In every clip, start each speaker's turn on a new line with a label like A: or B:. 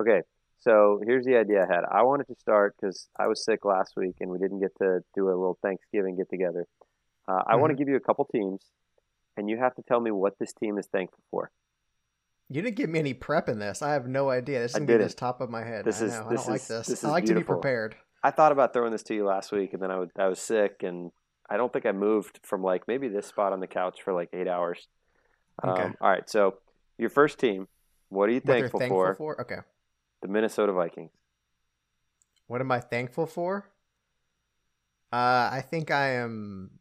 A: Okay, so here's the idea I had. I wanted to start because I was sick last week and we didn't get to do a little Thanksgiving get together. Uh, I want to give you a couple teams, and you have to tell me what this team is thankful for.
B: You didn't give me any prep in this. I have no idea. This is
A: I
B: gonna be
A: didn't.
B: just top of my head.
A: This
B: I
A: is-
B: know. I don't like this.
A: this
B: I
A: is
B: like to be prepared.
A: I thought about throwing this to you last week, and then I was I was sick, and I don't think I moved from like maybe this spot on the couch for like eight hours.
B: Okay.
A: Um, all right, so your first team. What are you
B: What
A: thankful,
B: thankful
A: for?
B: for? Okay.
A: The Minnesota Vikings.
B: What am I thankful for? Uh, I think I am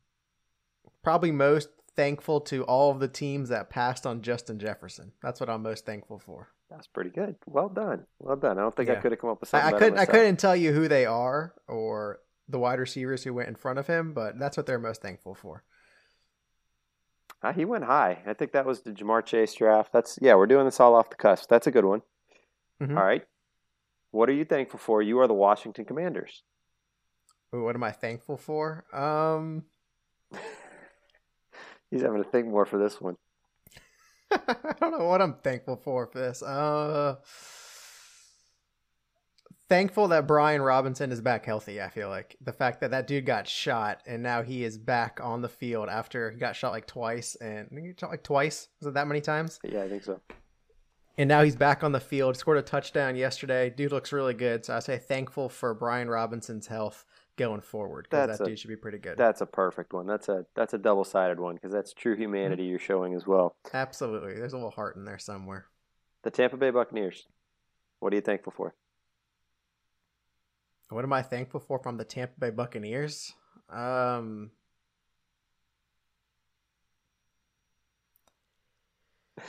B: probably most thankful to all of the teams that passed on Justin Jefferson. That's what I'm most thankful for.
A: That's pretty good. Well done. Well done. I don't think I could have come up with something
B: I, I couldn't. I couldn't tell you who they are or the wide receivers who went in front of him, but that's what they're most thankful for.
A: Ah, he went high. I think that was the Ja'Marr Chase draft. That's yeah. We're doing this all off the cusp. That's a good one.
B: Mhm.
A: All right. What are you thankful for? You are the Washington Commanders.
B: Ooh, what am I thankful for? Um,
A: He's having to think more for this one.
B: I don't know what I'm thankful for for this. Uh, thankful that Brian Robinson is back healthy. I feel like the fact that that dude got shot and now he is back on the field after he got shot like twice and I think he got shot like twice. Was it that many times?
A: Yeah, I think so.
B: And now he's back on the field. Scored a touchdown yesterday. Dude looks really good. So I say thankful for Brian Robinson's health going forward because that
A: a-
B: dude should be pretty good.
A: That's a perfect one. That's a that's a double sided one because that's true humanity you're showing as well.
B: Absolutely. There's a little heart in there somewhere.
A: The Tampa Bay Buccaneers. What are you thankful for?
B: What am I thankful for from the Tampa Bay Buccaneers? Um,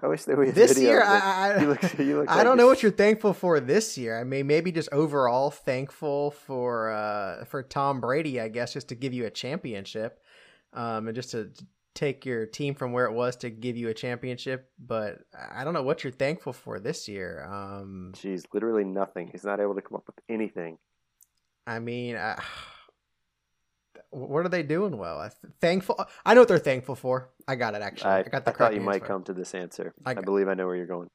A: I wish there was
B: this year,
A: of.
B: I, I,
A: you look, you look
B: I
A: like
B: don't know what you're thankful for this year. I mean, maybe just overall thankful for uh, for Tom Brady, I guess, just to give you a championship, um, and just to take your team from where it was to give you a championship. But I don't know what you're thankful for this year. Um,
A: Jeez, literally nothing. He's not able to come up with anything.
B: I mean, I, what are they doing well? I th- thankful. I know what they're thankful for. I got it actually. I,
A: I,
B: got the
A: I thought you might come to this answer.
B: I
A: I, believe I know where you're going.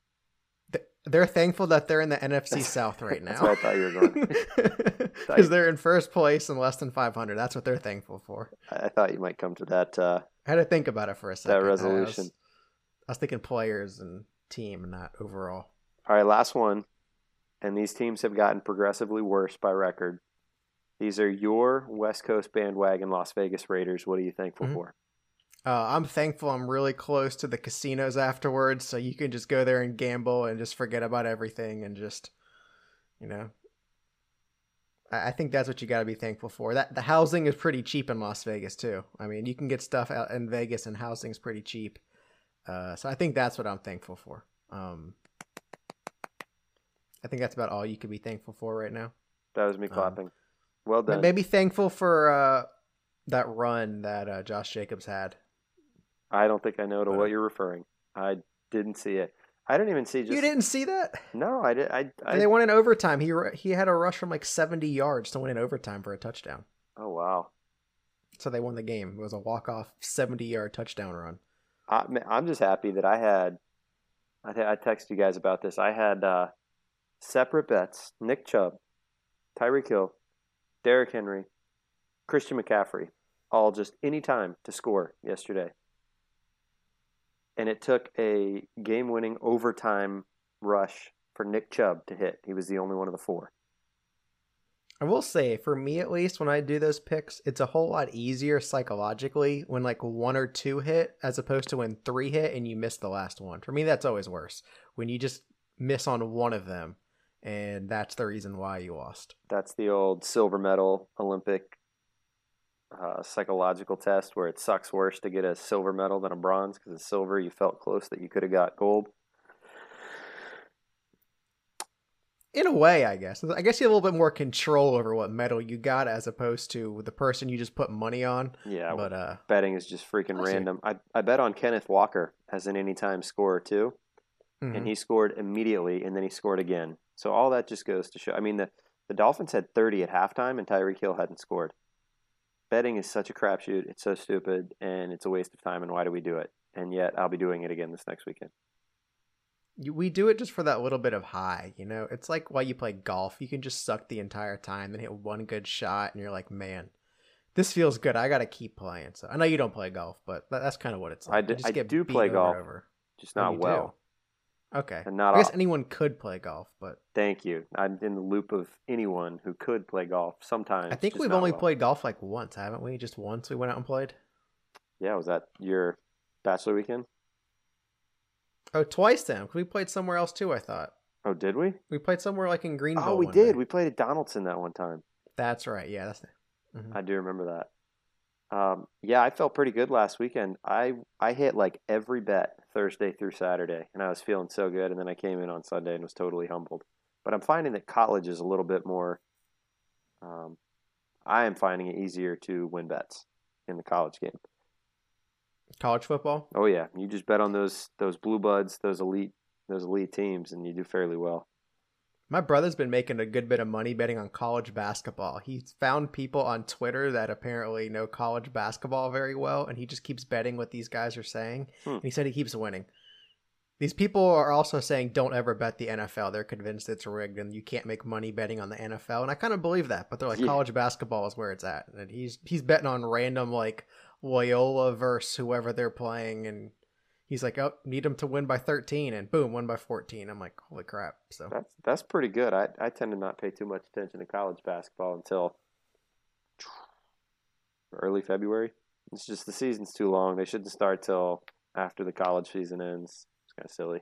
B: Th- They're thankful that they're in the NFC South right now.
A: I thought you were going.
B: Because they're in first place and less than 500. That's what they're thankful for.
A: I thought you might come to that uh,
B: I had to think about it for a second.
A: that
B: I was-
A: resolution.
B: I was thinking players and team, not overall.
A: All right, last one. And these teams have gotten progressively worse by record. These are your West Coast bandwagon Las Vegas Raiders. What are you thankful
B: Mhm.
A: for?
B: Uh, I'm thankful I'm really close to the casinos afterwards, so you can just go there and gamble and just forget about everything and just, you know. I I think that's what you got to be thankful for. That the housing is pretty cheap in Las Vegas too. I mean, you can get stuff out in Vegas and housing's pretty cheap. Uh, so I think that's what I'm thankful for. Um, I think that's about all you could be thankful for right now.
A: That was me
B: Um,
A: well done.
B: Maybe thankful for uh, that run that uh, Josh Jacobs had.
A: I don't think I know to what you're referring. I didn't see it. I didn't even see just
B: you didn't see that?
A: No, I did. I, I
B: they went in overtime. He he had a rush from like 70 yards to win in overtime for a touchdown.
A: Oh wow.
B: So they won the game. It was a walk off 70 yard touchdown run.
A: I, I'm just happy that I had. I, th- I texted you guys about this. I had uh, separate bets: Nick Chubb, Tyreek Hill, Derrick Henry, Christian McCaffrey, all just any time to score yesterday. And it took a game-winning overtime rush for Nick Chubb to hit. He was the only one of the four.
B: I will say, for me at least, when I do those picks, it's a whole lot easier psychologically when like one or two hit as opposed to when three hit and you miss the last one. For me, that's always worse. When you just miss on one of them and that's the reason why you lost.
A: That's the old silver medal Olympic uh, psychological test where it sucks worse to get a silver medal than a bronze because it's silver. You felt close that you could have got gold.
B: In a way, I guess. I guess you have a little bit more control over what medal you got as opposed to the person you just put money on.
A: Yeah,
B: But uh
A: betting is just freaking
B: I
A: random. I, I bet on Kenneth Walker as an anytime scorer too,
B: mhm.
A: and he scored immediately, and then he scored again. So all that just goes to show. I mean, the the Dolphins had 30 at halftime, and Tyreek Hill hadn't scored. Betting is such a crapshoot. It's so stupid, and it's a waste of time. And why do we do it? And yet, I'll be doing it again this next weekend.
B: We do it just for that little bit of high, you know. It's like why you play golf. You can just suck the entire time, then hit one good shot, and you're like, man, this feels good. I got to keep playing. So I know you don't play golf, but that's kind of what it's like.
A: I do, I do play golf, just oh, not well.
B: Okay. And not I guess off. anyone could play golf, but
A: thank you. I'm in the loop of anyone who could play golf. Sometimes
B: I think we've only well. played golf like once, haven't we? Just once we went out and played.
A: Yeah, was that your bachelor weekend?
B: Oh, twice then. We played somewhere else too. I thought.
A: Oh, did we?
B: We played somewhere like in Greenville.
A: Oh, we did. Day. We played at Donaldson that one time.
B: That's right. Yeah, that's.
A: Mm-hmm. I do remember that. Um, yeah, I felt pretty good last weekend. I I hit like every bet Thursday through Saturday, and I was feeling so good. And then I came in on Sunday and was totally humbled. But I'm finding that college is a little bit more. Um, I am finding it easier to win bets in the college game.
B: College football?
A: Oh yeah, you just bet on those those blue bloods, those elite those elite teams, and you do fairly well.
B: My brother's been making a good bit of money betting on college basketball. He's found people on Twitter that apparently know college basketball very well, and he just keeps betting what these guys are saying. Hmm. And he said he keeps winning. These people are also saying don't ever bet the NFL. They're convinced it's rigged and you can't make money betting on the NFL. And I kind of believe that, but they're like yeah. college basketball is where it's at. And he's he's betting on random like Loyola versus whoever they're playing and he's like, "Oh, need him to win by 13," and boom, win by 14. I'm like, "Holy crap!" So
A: that's that's pretty good. I I tend to not pay too much attention to college basketball until early February. It's just the season's too long. They shouldn't start till after the college season ends. It's kind of silly.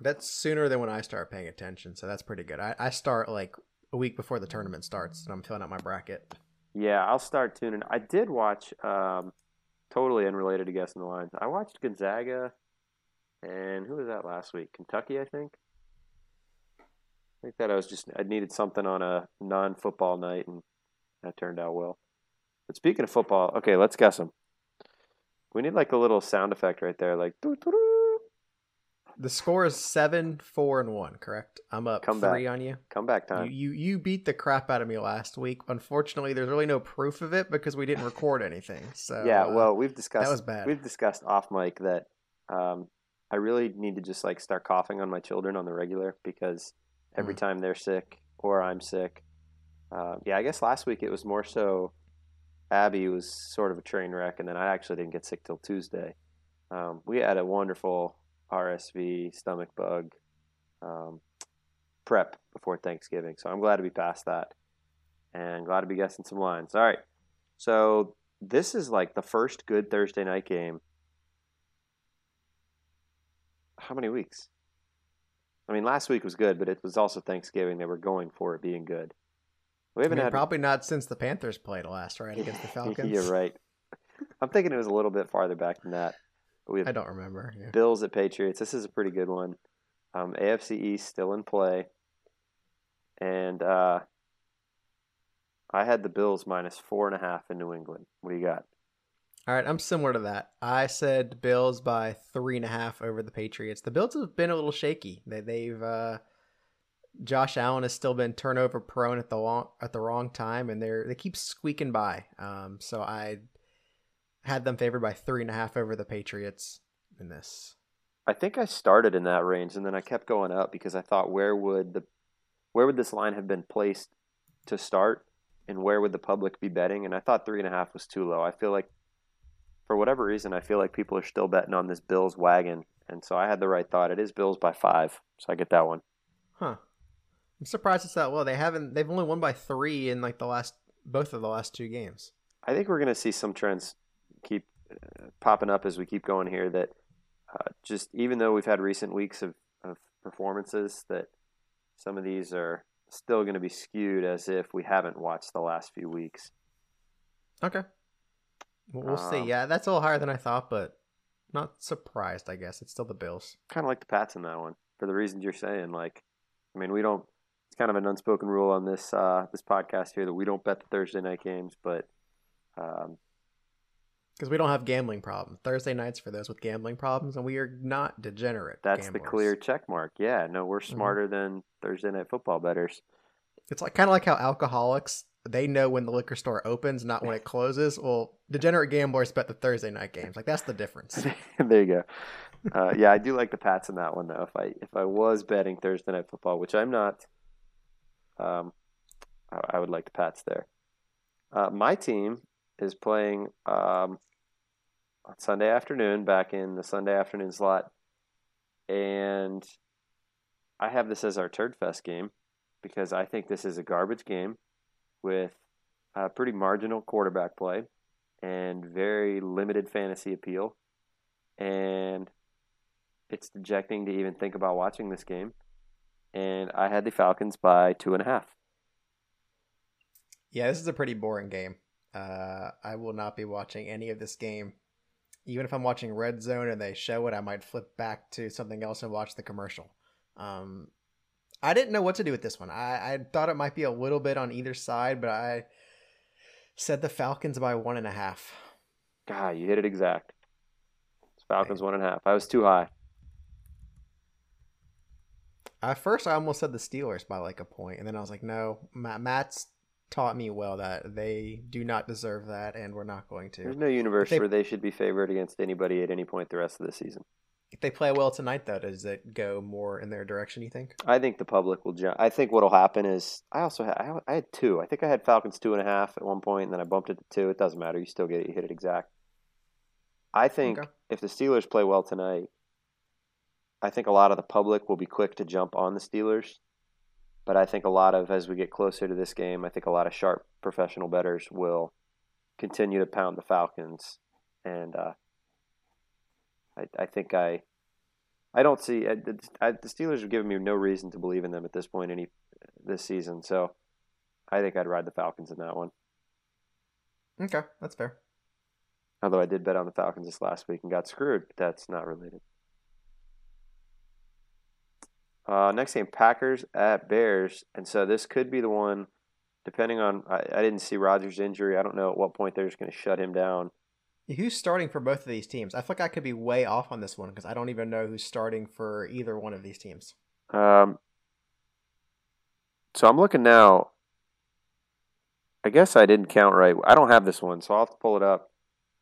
B: That's sooner than when I start paying attention, so that's pretty good. I, I start like a week before the tournament starts, and I'm filling out my bracket.
A: Yeah, I'll start tuning. I did watch um, totally unrelated to guessing the lines. I watched Gonzaga, and who was that last week? Kentucky, I think. I think that I was just I needed something on a non-football night, and that turned out well. But speaking of football, okay, let's guess them. We need like a little sound effect right there, like. Doo-doo-doo.
B: The score is seven, four, and one. Correct. I'm up Come three
A: back.
B: on you.
A: Comeback time.
B: You, you you beat the crap out of me last week. Unfortunately, there's really no proof of it because we didn't record anything. So
A: yeah, uh, well, we've discussed
B: that was bad.
A: We've discussed off mic that um, I really need to just like start coughing on my children on the regular because every mm. time they're sick or I'm sick. Uh, yeah, I guess last week it was more so. Abby was sort of a train wreck, and then I actually didn't get sick till Tuesday. Um, we had a wonderful RSV, stomach bug, um, prep before Thanksgiving. So I'm glad to be past that and glad to be guessing some lines. All right. So this is like the first good Thursday night game. How many weeks? I mean, last week was good, but it was also Thanksgiving. They were going for it being good.
B: We haven't I mean, had probably not since the Panthers played last, right, against the Falcons.
A: You're right. I'm thinking it was a little bit farther back than that.
B: We have I don't remember.
A: Yeah. Bills at Patriots. This is a pretty good one. Um, AFC East still in play, and uh, I had the Bills minus four and a half in New England. What do you got?
B: All right, I'm similar to that. I said Bills by three and a half over the Patriots. The Bills have been a little shaky. They, they've uh, Josh Allen has still been turnover prone at the long, at the wrong time, and they're they keep squeaking by. Um, so I had them favored by three and a half over the Patriots in this.
A: I think I started in that range and then I kept going up because I thought where would the where would this line have been placed to start and where would the public be betting? And I thought three and a half was too low. I feel like for whatever reason I feel like people are still betting on this Bills wagon. And so I had the right thought. It is Bills by five. So I get that one.
B: Huh. I'm surprised it's that low. They haven't they've only won by three in like the last both of the last two games.
A: I think we're gonna see some trends keep uh, popping up as we keep going here that uh, just even though we've had recent weeks of, of performances that some of these are still going to be skewed as if we haven't watched the last few weeks.
B: Okay. we'll um, see. Yeah, that's a little higher than I thought, but not surprised, I guess. It's still the Bills.
A: Kind of like the Pats in that one for the reasons you're saying. Like, I mean, we don't, it's kind of an unspoken rule on this, uh, this podcast here that we don't bet the Thursday night games, but um,
B: because we don't have gambling problems. Thursday nights for those with gambling problems, and we are not degenerate.
A: That's gamblers. the clear check mark. Yeah, no, we're mm-hmm. smarter mm-hmm. than Thursday night football betters.
B: It's like kind of like how alcoholics they know when the liquor store opens, not when it closes. Well, degenerate gamblers bet the Thursday night games. Like that's the difference.
A: there you go. Uh, yeah, I do like the Pats in that one though. If I if I was betting Thursday night football, which I'm not, um, I, I would like the Pats there. Uh, my team is playing um, on Sunday afternoon, back in the Sunday afternoon slot, and I have this as our Turd Fest game because I think this is a garbage game with uh, pretty marginal quarterback play and very limited fantasy appeal. And it's dejecting to even think about watching this game. And I had the Falcons by two and a half.
B: Yeah, this is a pretty boring game. Uh, I will not be watching any of this game. Even if I'm watching Red Zone and they show it, I might flip back to something else and watch the commercial. Um, I didn't know what to do with this one. I, I thought it might be a little bit on either side, but I said the Falcons by one and a half.
A: God, you hit it exact. Falcons one and a half. I was too high.
B: At first, I almost said the Steelers by like a point, and then I was like, no, Matt, Matt's taught me well that they do not deserve that, and we're not going to.
A: There's no universe they, where they should be favored against anybody at any point the rest of the season.
B: If they play well tonight, though, does it go more in their direction? You think?
A: I think the public will. jump. I think what'll happen is I also had I, I had two. I think I had Falcons two and a half at one point, and then I bumped it to two. It doesn't matter. You still get it. You hit it exact. I think okay. if the Steelers play well tonight, I think a lot of the public will be quick to jump on the Steelers. But I think a lot of, as we get closer to this game, I think a lot of sharp professional bettors will continue to pound the Falcons. And uh, I, I think I, I don't see I, I, the Steelers have given me no reason to believe in them at this point any this season. So I think I'd ride the Falcons in that one.
B: Okay, that's fair.
A: Although I did bet on the Falcons this last week and got screwed, but that's not related. Uh, next game, Packers at Bears, and so this could be the one. Depending on, I, I didn't see Rodgers' injury. I don't know at what point they're just going to shut him down.
B: Who's starting for both of these teams? I feel like I could be way off on this one because I don't even know who's starting for either one of these teams.
A: Um, so I'm looking now. I guess I didn't count right. I don't have this one, so I'll have to pull it up.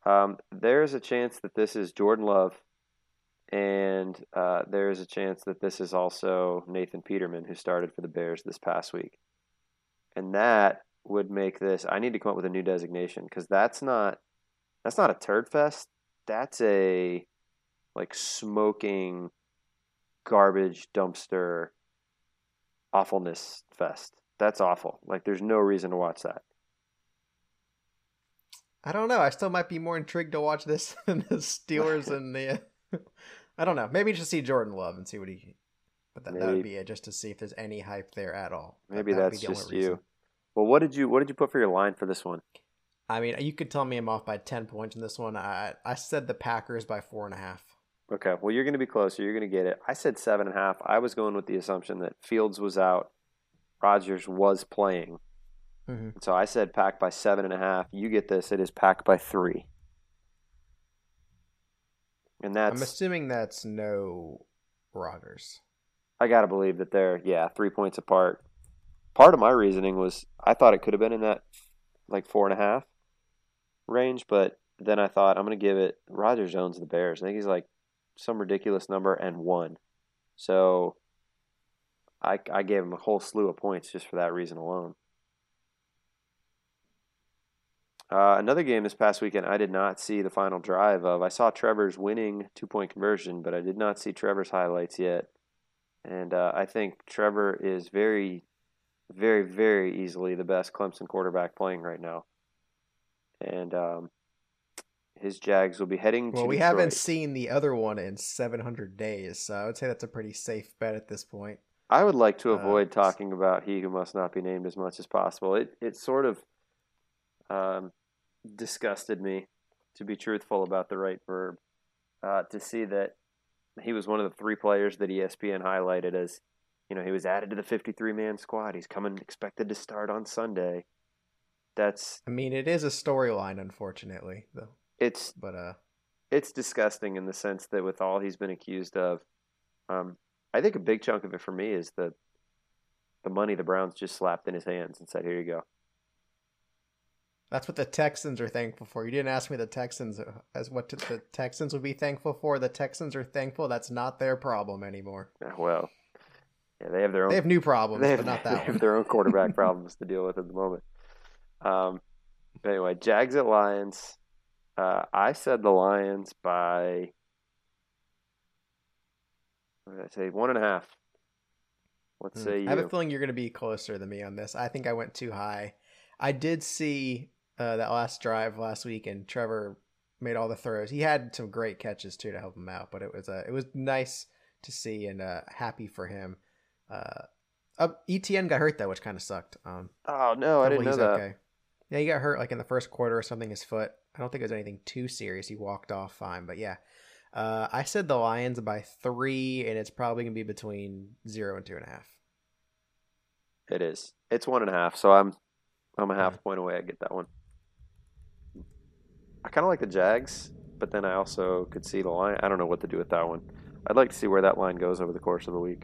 A: Um, there's a chance that this is Jordan Love, and uh, there is a chance that this is also Nathan Peterman, who started for the Bears this past week. And that would make this. I need to come up with a new designation because that's not that's not a turd fest. That's a like smoking garbage dumpster awfulness fest. That's awful. Like there's no reason to watch that.
B: I don't know. I still might be more intrigued to watch this than the Steelers and the. I don't know. Maybe just see Jordan Love and see what he. But that, that would be it, just to see if there's any hype there at all.
A: Maybe that that's just you. Well, what did you what did you put for your line for this one?
B: I mean, you could tell me I'm off by ten points in this one. I I said the Packers by four and a half.
A: Okay, well you're going to be closer. You're going to get it. I said seven and a half. I was going with the assumption that Fields was out, Rodgers was playing, Mm-hmm. So I said pack by seven and a half. You get this. It is packed by three. And that's.
B: I'm assuming that's no Rodgers.
A: I gotta believe that they're yeah three points apart. Part of my reasoning was I thought it could have been in that like four and a half range, but then I thought I'm gonna give it Rodgers owns the Bears. I think he's like some ridiculous number and one. So I I gave him a whole slew of points just for that reason alone. Uh, another game this past weekend, I did not see the final drive of. I saw Trevor's winning two point conversion, but I did not see Trevor's highlights yet. And uh, I think Trevor is very, very, very easily the best Clemson quarterback playing right now. And um, his Jags will be heading to
B: well, we Detroit. haven't seen the other one in 700 days, so I would say that's a pretty safe bet at this point.
A: I would like to uh, avoid uh, talking about he who must not be named as much as possible. It it sort of um, disgusted me, to be truthful about the right verb, uh, to see that he was one of the three players that ESPN highlighted as, you know, he was added to the 53 man squad. He's coming expected to start on Sunday. That's.
B: I mean, it is a storyline, unfortunately, though.
A: It's.
B: But, uh.
A: It's disgusting in the sense that with all he's been accused of, um, I think a big chunk of it for me is the the money the Browns just slapped in his hands and said, "Here you go."
B: That's what the Texans are thankful for. You didn't ask me the Texans uh, as what the Texans would be thankful for. The Texans are thankful that's not their problem anymore.
A: Well, yeah, they have their own.
B: They have new problems,
A: they have,
B: but not that.
A: they
B: that
A: have
B: one.
A: their own quarterback problems to deal with at the moment. Um, but anyway, Jags at Lions. Uh, I said the Lions by what did I say? One and a half. What
B: Hmm.
A: say you?
B: I have a feeling you're going to be closer than me on this. I think I went too high. I did see uh, that last drive last week, and Trevor made all the throws. He had some great catches too to help him out, but it was uh, it was nice to see and uh, happy for him. Uh, uh, ETN got hurt though, which kind of sucked. Um,
A: oh no, I didn't know that.
B: okay. Yeah, he got hurt like in the first quarter or something. His foot. I don't think it was anything too serious. He walked off fine, but yeah. Uh, I said the Lions by three, and it's probably gonna be between zero and two and a half.
A: It is. It's one and a half, so I'm I'm a half
B: Hmm.
A: point away. I get that one. I kind of like the Jags, but then I also could see the line. I don't know what to do with that one. I'd like to see where that line goes over the course of the week.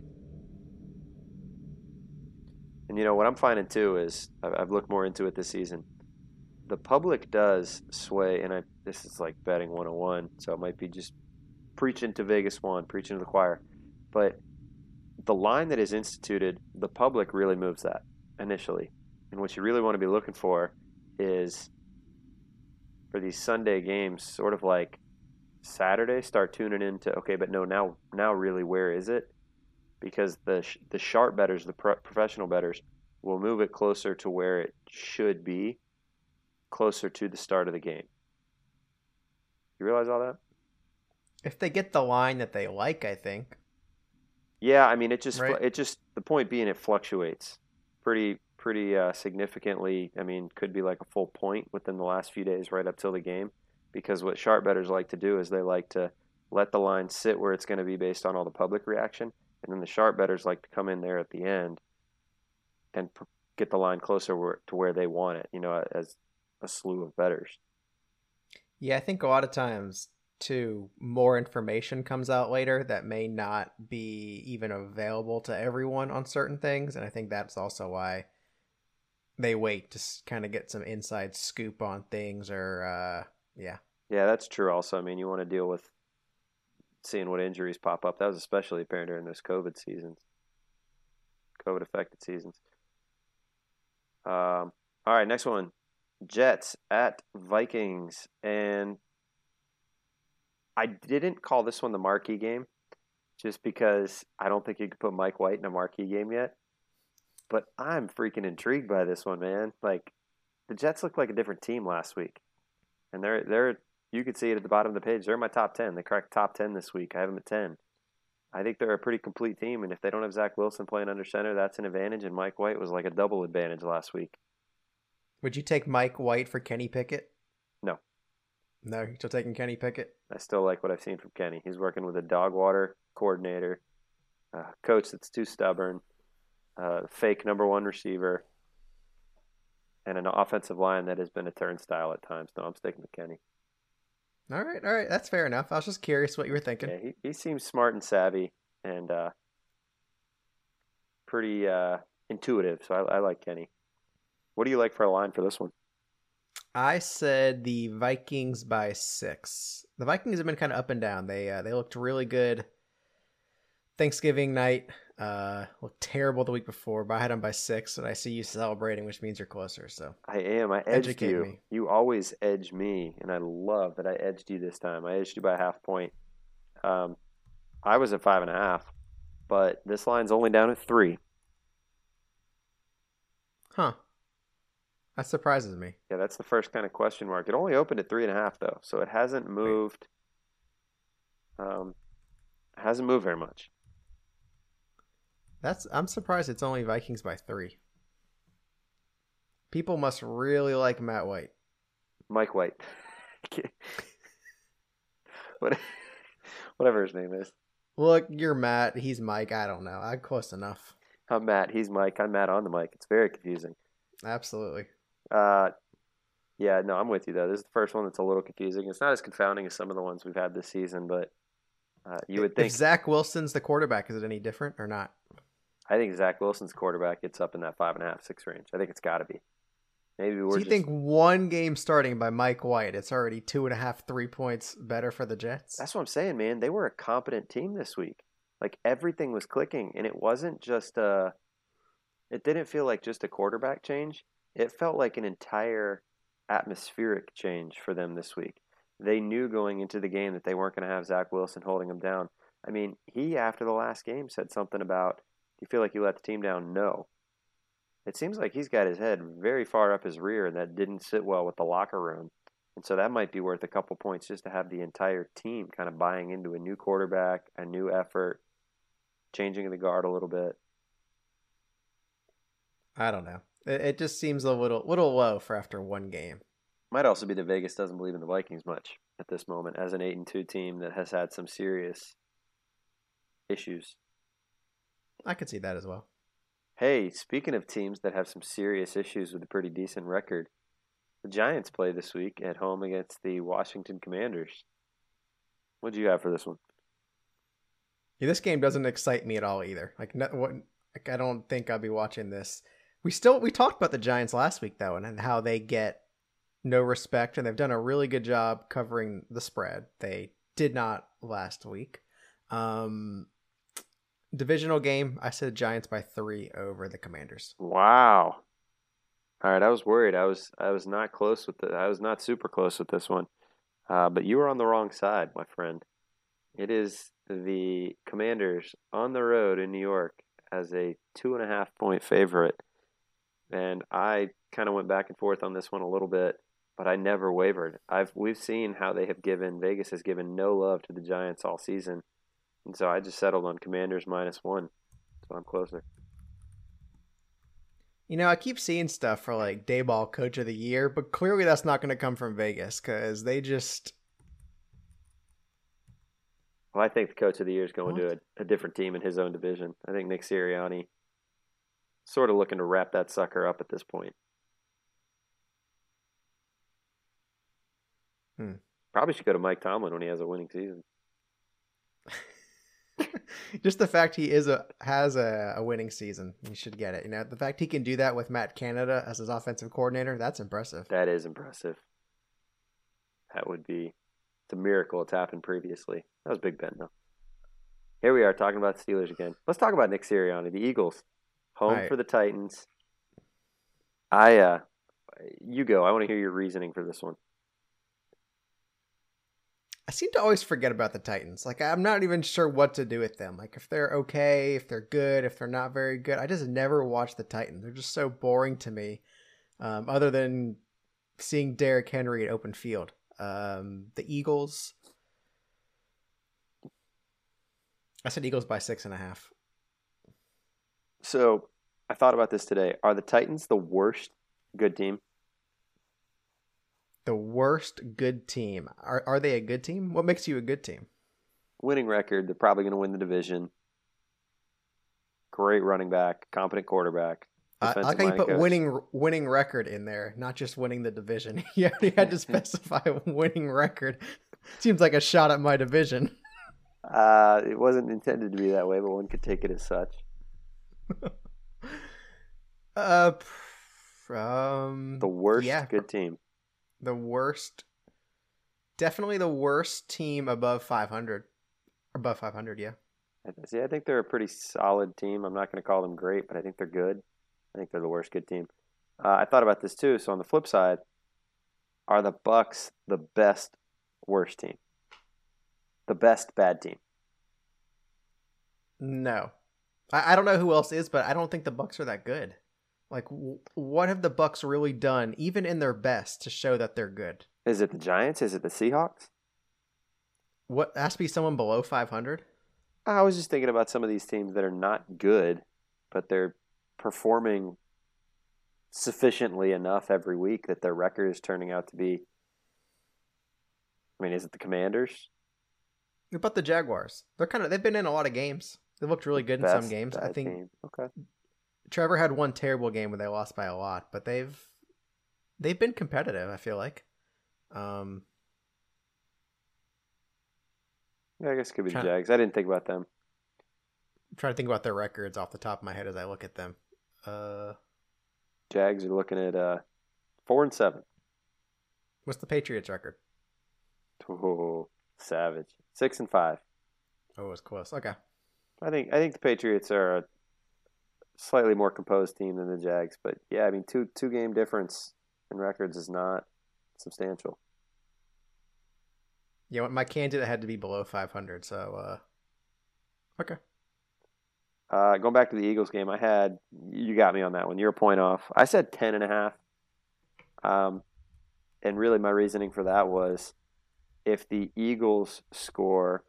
A: And you know what I'm finding too is I've, looked more into it this season. The public does sway, and I this is like betting 101, so it might be just preaching to Vegas one, preaching to the choir, but the line that is instituted, the public really moves that initially. And what you really want to be looking for is for these Sunday games, sort of like Saturday, start tuning into okay, but no, now now really, where is it? Because the sh- the sharp betters, the pro- professional betters, will move it closer to where it should be, closer to the start of the game. You realize all that?
B: If they get the line that they like, I think.
A: Yeah, I mean, it just
B: Right.
A: it just the point being it fluctuates pretty pretty uh, significantly. I mean, could be like a full point within the last few days, right up till the game, because what sharp betters like to do is they like to let the line sit where it's going to be based on all the public reaction, and then the sharp betters like to come in there at the end and pr- get the line closer where, to where they want it. You know, as a slew of betters.
B: Yeah, I think a lot of times too, more information comes out later that may not be even available to everyone on certain things, and I think that's also why they wait to kind of get some inside scoop on things, or uh, yeah,
A: Yeah, that's true. Also, I mean, you want to deal with seeing what injuries pop up. That was especially apparent during those COVID seasons, COVID affected seasons. Um, all right, next one Jets at Vikings. And I didn't call this one the marquee game just because I don't think you could put Mike White in a marquee game yet. But I'm freaking intrigued by this one, man. Like, the Jets looked like a different team last week. And they're they're you could see it at the bottom of the page. They're my top ten. They cracked top ten this week. I have them at ten. I think they're a pretty complete team, and if they don't have Zach Wilson playing under center, that's an advantage. And Mike White was like a double advantage last week.
B: would you take Mike White for Kenny Pickett?
A: No.
B: No, you're still taking Kenny Pickett.
A: I still like what I've seen from Kenny. He's working with a dog water coordinator, a coach that's too stubborn, a fake number one receiver, and an offensive line that has been a turnstile at times. No, I'm sticking with Kenny.
B: All right, all right, that's fair enough. I was just curious what you were thinking.
A: Yeah, he, he seems smart and savvy and uh, pretty uh, intuitive. So I, I like Kenny. What do you like for a line for this one?
B: I said the Vikings by six. The Vikings have been kind of up and down. They uh, they looked really good Thanksgiving night. Uh, looked terrible the week before, but I had them by six, and I see you celebrating, which means you're closer. So
A: I am. I edged
B: Educate
A: you.
B: me.
A: You always edge me, and I love that I edged you this time. I edged you by a half point. Um, I was at five and a half, but this line's only down at three.
B: Huh. That surprises me.
A: Yeah, that's the first kind of question mark. It only opened at three and a half though, so it hasn't moved. Um, hasn't moved very much.
B: That's I'm surprised it's only Vikings by three. People must really like Matt White.
A: Mike White. what, whatever his name is.
B: Look, you're Matt. He's Mike. I don't know. I'm close enough.
A: I'm Matt. He's Mike. I'm Matt on the mic. It's very confusing.
B: Absolutely.
A: Uh, yeah, no, I'm with you though. This is the first one that's a little confusing. It's not as confounding as some of the ones we've had this season, but uh, you would think.
B: if Zach Wilson's the quarterback, is it any different or not?
A: I think Zach Wilson's quarterback gets up in that five and a half, six range. I think it's got to be. Maybe we're
B: So you
A: just,
B: think one game starting by Mike White, it's already two and a half, three points better for the Jets?
A: That's what I'm saying, man. They were a competent team this week. Like everything was clicking, and it wasn't just a. It didn't feel like just a quarterback change. It felt like an entire atmospheric change for them this week. They knew going into the game that they weren't going to have Zach Wilson holding them down. I mean, he after the last game said something about, "Do you feel like you let the team down?" No. It seems like he's got his head very far up his rear, and that didn't sit well with the locker room. And so that might be worth a couple points just to have the entire team kind of buying into a new quarterback, a new effort, changing the guard a little bit.
B: I don't know. It, it just seems a little little low for after one game.
A: Might also be that Vegas doesn't believe in the Vikings much at this moment as an eight and two team that has had some serious issues.
B: I could see that as well.
A: Hey, speaking of teams that have some serious issues with a pretty decent record, the Giants play this week at home against the Washington Commanders. What do you have for this one?
B: Yeah, this game doesn't excite me at all either. Like, no, what, like I don't think I'll be watching this. We still we talked about the Giants last week though, and, and how they get no respect, and they've done a really good job covering the spread. They did not last week. Um, divisional game, I said Giants by three over the Commanders.
A: Wow. All right, I was worried. I was I was not close with the. I was not super close with this one, uh, but you were on the wrong side, my friend. It is the Commanders on the road in New York as a two and a half point favorite, and I kind of went back and forth on this one a little bit, but I never wavered. I've we've seen how they have given Vegas has given no love to the Giants all season, and so I just settled on Commanders minus one, so I'm closer.
B: You know, I keep seeing stuff for like Daboll Coach of the Year, but clearly that's not going to come from Vegas because they just
A: Well, I think the coach of the year is going to a, a different team in his own division. I think Nick Sirianni sort of looking to wrap that sucker up at this point.
B: Hmm.
A: Probably should go to Mike Tomlin when he has a winning season.
B: just the fact he is a has a, a winning season, you should get it. You know, the fact he can do that with Matt Canada as his offensive coordinator, that's impressive.
A: That is impressive. That would be it's a miracle it's happened previously. That was Big Ben though. Here we are talking about the Steelers again. Let's talk about Nick Sirianni, the Eagles, home
B: Right.
A: for the Titans. I uh, you go. I want to hear your reasoning for this one.
B: I seem to always forget about the Titans. Like I'm not even sure what to do with them. Like if they're okay, if they're good, if they're not very good. I just never watch the Titans. They're just so boring to me. Um, other than seeing Derrick Henry at open field. Um, the Eagles. I said Eagles by six and a half.
A: So I thought about this today. Are the Titans the worst good team?
B: The worst good team. Are are they a good team? What makes you a good team?
A: Winning record. They're probably going to win the division. Great running back, competent quarterback.
B: I, I like how you put
A: coach.
B: winning winning record in there, not just winning the division. you already had to specify winning record. Seems like a shot at my division.
A: Uh, it wasn't intended to be that way, but one could take it as such.
B: Uh, um,
A: The worst
B: Yeah.
A: good team.
B: The worst, definitely the worst team above 500. Above 500, yeah.
A: I- See, I think they're a pretty solid team. I'm not going to call them great, but I think they're good. I think they're the worst good team. Uh, I thought about this too. So on the flip side, are the Bucs the best worst team? The best bad team?
B: No, I, I don't know who else is, but I don't think the Bucs are that good. Like, w- what have the Bucs really done, even in their best, to show that they're good?
A: Is it the Giants? Is it the Seahawks?
B: What has to be someone below 500?
A: I was just thinking about some of these teams that are not good, but they're performing sufficiently enough every week that their record is turning out to be. I mean, is it the Commanders?
B: What about the Jaguars? They're kind of they've been in a lot of games. They looked really good in some games. I think
A: team. Okay.
B: Trevor had one terrible game where they lost by a lot, but they've they've been competitive. I feel like. Um,
A: Yeah, I guess it could be the Jags. I didn't think about them.
B: I'm trying to think about their records off the top of my head as I look at them. Uh,
A: Jags are looking at uh, Four and seven.
B: What's the Patriots record?
A: Oh, savage. Six and five.
B: Oh, it's close. Okay.
A: I think I think the Patriots are a slightly more composed team than the Jags, but yeah, I mean two two game difference in records is not substantial.
B: Yeah, my candidate had to be below 500, so uh okay.
A: Uh, going back to the Eagles game, I had you got me on that one. You're a point off. I said ten and a half. Um, and really my reasoning for that was if the Eagles score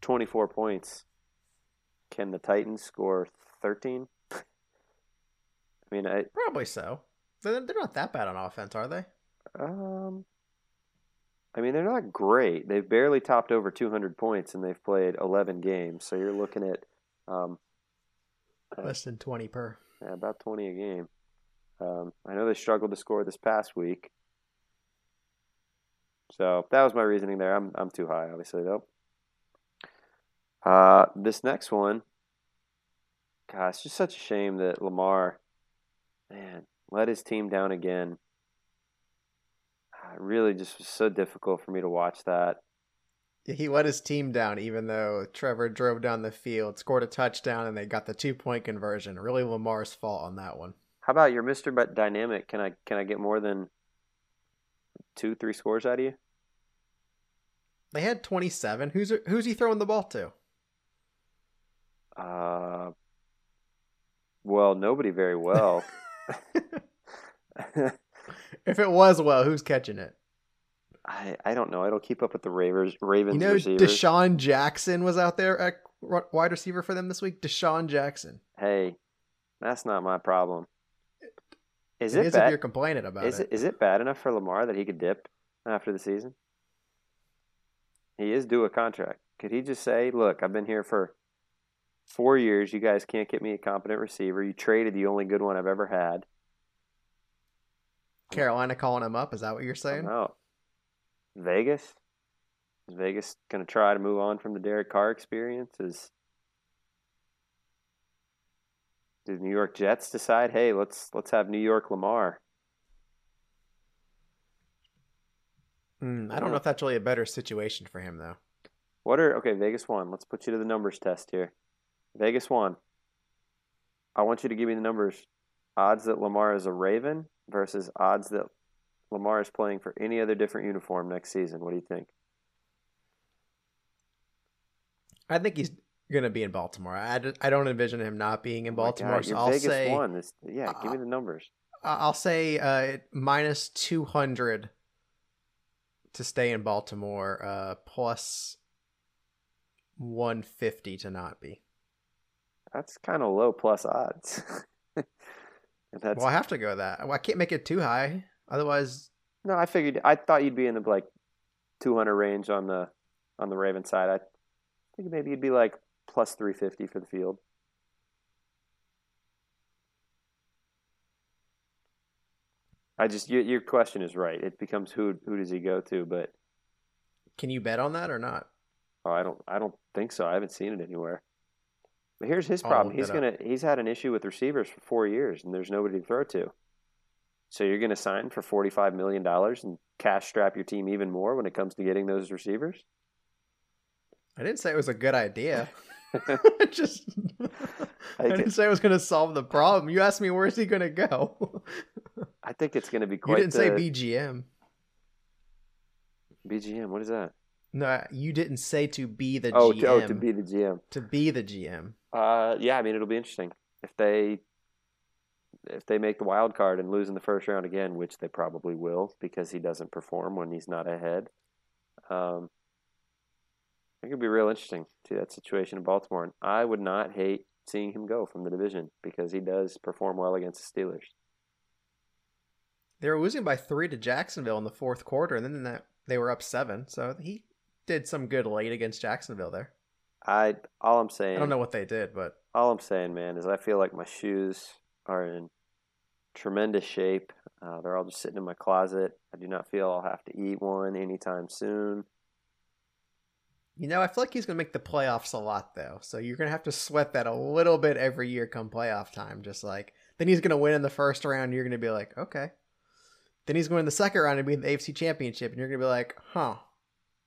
A: 24 points, can the Titans score 13? I mean, I
B: probably so. They're, they're not that bad on offense, are they?
A: Um, I mean, they're not great. They've barely topped over 200 points, and they've played 11 games. So you're looking at um,
B: less than 20 per.
A: Yeah, about 20 a game. Um, I know they struggled to score this past week. So that was my reasoning there. I'm I'm too high, obviously though. Uh, this next one, God, it's just such a shame that Lamar, man, let his team down again. It really just was so difficult for me to watch that.
B: He let his team down, even though Trevor drove down the field, scored a touchdown, and they got the two point conversion. Really, Lamar's fault on that one.
A: How about your Mister Dynamic? Can I can I get more than two, three scores out of you?
B: They had twenty seven. Who's who's he throwing the ball to?
A: Uh, well, nobody very well.
B: if it was well, who's catching it?
A: I, I don't know. I don't keep up with the Ravens. Ravens
B: you know,
A: receivers.
B: DeSean Jackson was out there at wide receiver for them this week. DeSean Jackson.
A: Hey, that's not my problem.
B: Is it, it is bad? if you're complaining about
A: is
B: it.
A: Is it bad enough for Lamar that he could dip after the season? He is due a contract. Could he just say, "Look, I've been here for four years. You guys can't get me a competent receiver. You traded the only good one I've ever had."
B: Carolina calling him up. Is that what you're saying?
A: No. Vegas. Is Vegas going to try to move on from the Derek Carr experience? Is do the New York Jets decide, hey, let's let's have New York Lamar?
B: Mm, I don't know if that's really a better situation for him though.
A: What are okay? Vegas one. Let's put you to the numbers test here. Vegas one. I want you to give me the numbers. Odds that Lamar is a Raven versus odds that Lamar is playing for any other different uniform next season. What do you think?
B: I think he's going to be in Baltimore. I, I don't envision him not being in oh Baltimore. God, so I'll Vegas say
A: one. This, yeah, give me the numbers.
B: I'll say uh, minus two hundred to stay in Baltimore, uh, plus one fifty to not be.
A: That's kind of low plus odds.
B: well, I have to go that. Well, I can't make it too high, otherwise.
A: No, I figured. I thought you'd be in the like two hundred range on the on the Raven side. I think maybe you'd be like plus 350 for the field. I just your, your question is right. It becomes who who does he go to, but
B: can you bet on that or not?
A: Oh, I don't I don't think so. I haven't seen it anywhere. But here's his problem. He's gonna up. he's had an issue with receivers for four years, and there's nobody to throw to. So you're gonna sign for forty five million dollars and cash strap your team even more when it comes to getting those receivers?
B: I didn't say it was a good idea. just I, I didn't say I was going to solve the problem. You asked me where's he going to go.
A: I think it's going to be quite.
B: You didn't the... say BGM.
A: BGM. What is that?
B: No, you didn't say to be the
A: oh,
B: GM.
A: To, oh, to be the GM.
B: To be the GM.
A: Uh, yeah. I mean, it'll be interesting if they if they make the wild card and lose in the first round again, which they probably will because he doesn't perform when he's not ahead. Um, it could be real interesting to that situation in Baltimore. And I would not hate seeing him go from the division because he does perform well against the Steelers.
B: They were losing by three to Jacksonville in the fourth quarter, and then that they were up seven. So he did some good late against Jacksonville there.
A: I all I'm saying.
B: I don't know what they did, but
A: all I'm saying, man, is I feel like my shoes are in tremendous shape. Uh, they're all just sitting in my closet. I do not feel I'll have to eat one anytime soon.
B: You know, I feel like he's going to make the playoffs a lot, though. So you're going to have to sweat that a little bit every year come playoff time. Just like Then he's going to win in the first round. You're going to be like, okay. Then he's going in the second round and be in the AFC Championship, and you're going to be like, huh,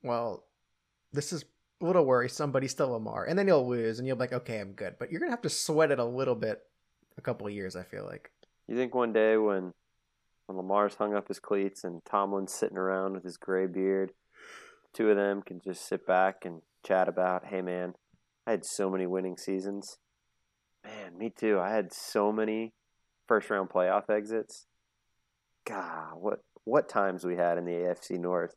B: well, this is a little worrisome, but he's still Lamar. And then he'll lose, and you'll be like, okay, I'm good. But you're to have to sweat it a little bit a couple of years, I feel like.
A: You think one day when when Lamar's hung up his cleats and Tomlin's sitting around with his gray beard, two of them can just sit back and chat about, hey man, I had so many winning seasons. Man, me too. I had so many first round playoff exits. God, what what times we had in the AFC North.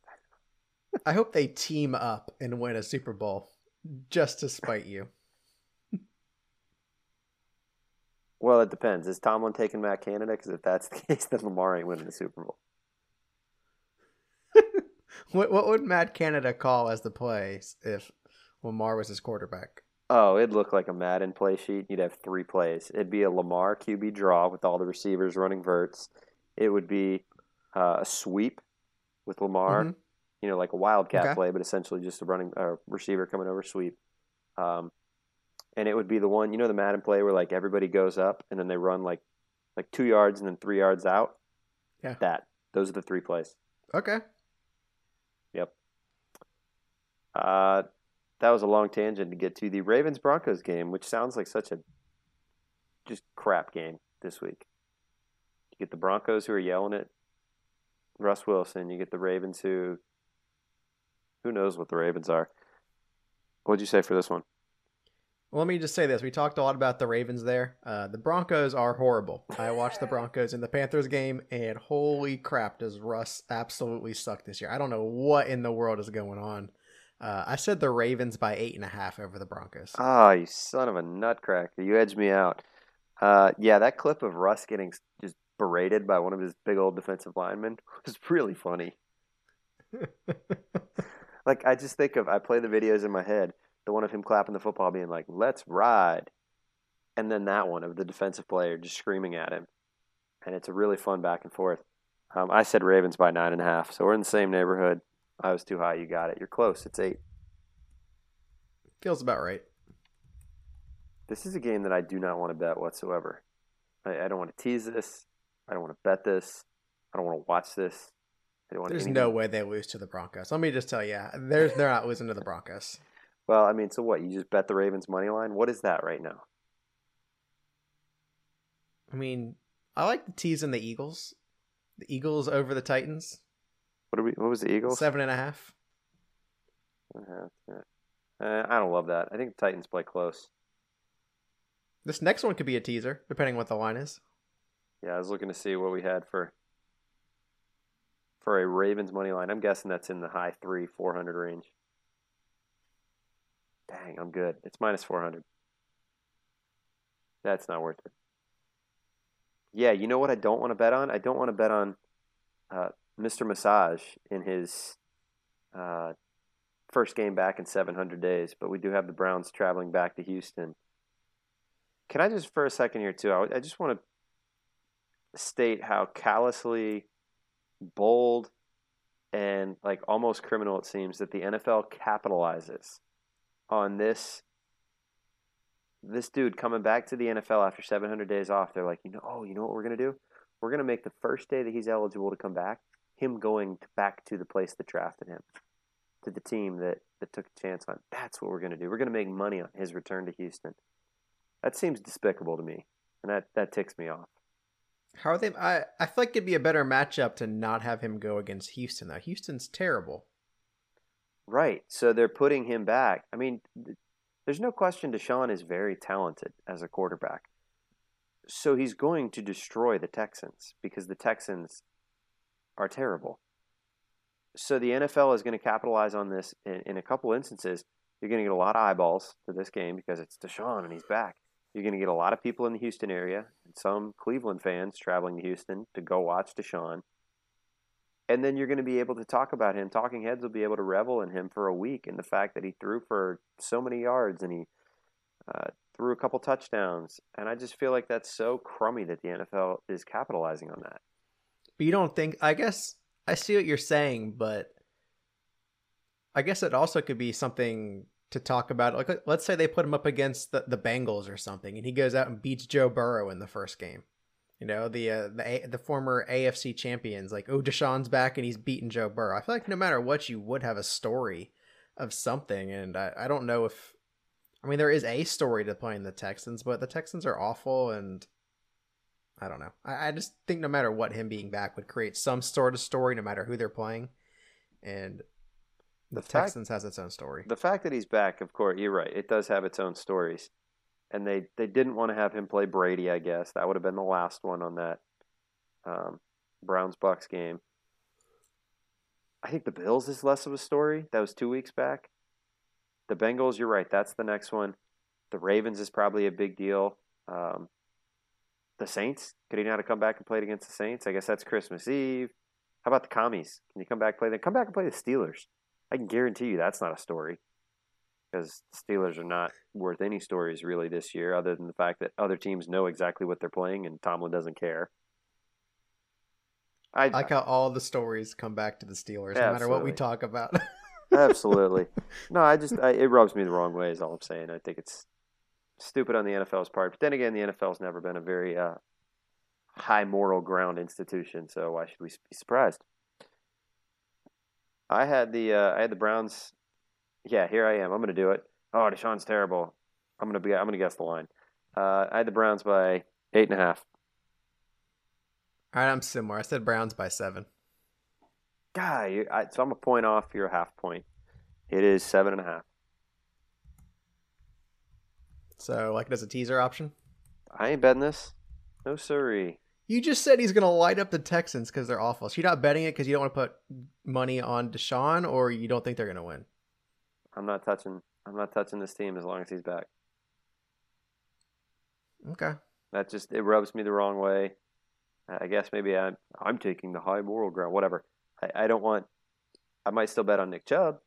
B: I hope they team up and win a Super Bowl just to spite you.
A: Well, it depends. Is Tomlin taking Matt Canada? Because if that's the case, then Lamar ain't winning the Super Bowl.
B: what what would Matt Canada call as the plays if Lamar was his quarterback?
A: Oh, it'd look like a Madden play sheet. You'd have three plays. It'd be a Lamar QB draw with all the receivers running verts. It would be uh, a sweep with Lamar, mm-hmm. You know, like a wildcat okay. play, but essentially just a running uh, receiver coming over sweep. Um, and it would be the one, you know, the Madden play where like everybody goes up and then they run like like two yards and then three yards out.
B: Yeah,
A: that those are the three plays.
B: Okay.
A: Yep. Uh, that was a long tangent to get to the Ravens Broncos game, which sounds like such a just crap game this week. You get the Broncos who are yelling at Russ Wilson. You get the Ravens who who knows what the Ravens are. What'd you say for this one?
B: Well, let me just say this. We talked a lot about the Ravens there. Uh, the Broncos are horrible. I watched the Broncos in the Panthers game, and holy crap, does Russ absolutely suck this year. I don't know what in the world is going on. Uh, I said the Ravens by eight and a half over the Broncos.
A: Ah, oh, you son of a nutcracker! You edged me out. Uh, yeah, that clip of Russ getting just berated by one of his big old defensive linemen was really funny. like I just think of I play the videos in my head. The one of him clapping the football, being like, "Let's ride," and then that one of the defensive player just screaming at him, and it's a really fun back and forth. Um, I said Ravens by nine and a half, so we're in the same neighborhood. I was too high. You got it. You're close. It's eight.
B: Feels about right.
A: This is a game that I do not want to bet whatsoever. I, I don't want to tease this. I don't want to bet this. I don't want to watch this.
B: I don't want there's no way they lose to the Broncos. Let me just tell you, there's they're not losing to the Broncos.
A: Well, I mean, so what? You just bet the Ravens money line? What is that right now?
B: I mean, I like the tease in the Eagles. The Eagles over the Titans.
A: What are we? What was the Eagles?
B: Seven and a half.
A: Uh, I don't love that. I think the Titans play close.
B: This next one could be a teaser, depending what the line is.
A: Yeah, I was looking to see what we had for for a Ravens money line. I'm guessing that's in the high three, four hundred range. Dang, I'm good. It's minus four hundred. That's not worth it. Yeah, you know what I don't want to bet on? I don't want to bet on uh, Mr. Massage in his uh, first game back in 700 days, but we do have the Browns traveling back to Houston. Can I just, for a second here, too, I, I just want to state how callously bold and like almost criminal it seems that the NFL capitalizes on this this dude coming back to the NFL after 700 days off. They're like, you know, oh, you know what we're gonna do? We're gonna make the first day that he's eligible to come back him going back to the place that drafted him, to the team that, that took a chance on. That's what we're going to do. We're going to make money on his return to Houston. That seems despicable to me, and that, that ticks me off.
B: How are they? I, I feel like it'd be a better matchup to not have him go against Houston, though. Houston's terrible.
A: Right. So they're putting him back. I mean, there's no question Deshaun is very talented as a quarterback. So he's going to destroy the Texans because the Texans are terrible. So the NFL is going to capitalize on this in, in a couple instances. You're going to get a lot of eyeballs to this game because it's Deshaun and he's back. You're going to get a lot of people in the Houston area and some Cleveland fans traveling to Houston to go watch Deshaun. And then you're going to be able to talk about him. Talking heads will be able to revel in him for a week and the fact that he threw for so many yards and he uh, threw a couple touchdowns. And I just feel like that's so crummy that the NFL is capitalizing on that.
B: But you don't think? I guess I see what you're saying, but I guess it also could be something to talk about. Like, let's say they put him up against the, the Bengals or something, and he goes out and beats Joe Burrow in the first game. You know the uh, the A- the former AFC champions, like oh Deshaun's back and he's beaten Joe Burrow. I feel like no matter what, you would have a story of something, and I, I don't know if I mean there is a story to playing the Texans, but the Texans are awful, and I don't know. I, I just think no matter what, him being back would create some sort of story, no matter who they're playing, and the,
A: The fact-
B: Texans has its own story.
A: The fact that he's back, of course, you're right. It does have its own stories, and they they didn't want to have him play Brady. I guess that would have been the last one on that um, Browns Bucs game. I think the Bills is less of a story. That was two weeks back. The Bengals, you're right. That's the next one. The Ravens is probably a big deal. Um, the Saints, could he not have come back and played against the Saints? I guess that's Christmas Eve. How about the Commies? Can you come back and play them? Come back and play the Steelers. I can guarantee you that's not a story because the Steelers are not worth any stories really this year, other than the fact that other teams know exactly what they're playing and Tomlin doesn't care. I
B: I like how all the stories come back to the Steelers, no matter what we talk about.
A: absolutely no. I just I, it rubs me the wrong way. Is all I'm saying. I think it's stupid on the NFL's part. But then again, the NFL's never been a very uh, high moral ground institution, so why should we be surprised? I had the uh, I had the Browns. Yeah, here I am. I'm going to do it. Oh, Deshaun's terrible. I'm going to be. I'm going to guess the line. Uh, I had the Browns by eight and a half.
B: All right, I'm similar. I said Browns by seven.
A: Guy, you, I, so I'm a point off. You're a half point. It is seven and a half.
B: So, like, it as a teaser option.
A: I ain't betting this. No siree.
B: You just said he's going to light up the Texans because they're awful. So you're not betting it because you don't want to put money on Deshaun, or you don't think they're going to win.
A: I'm not touching. I'm not touching this team as long as he's back.
B: Okay.
A: That just it rubs me the wrong way. I guess maybe I'm I'm taking the high moral ground. Whatever. I, I don't want. I might still bet on Nick Chubb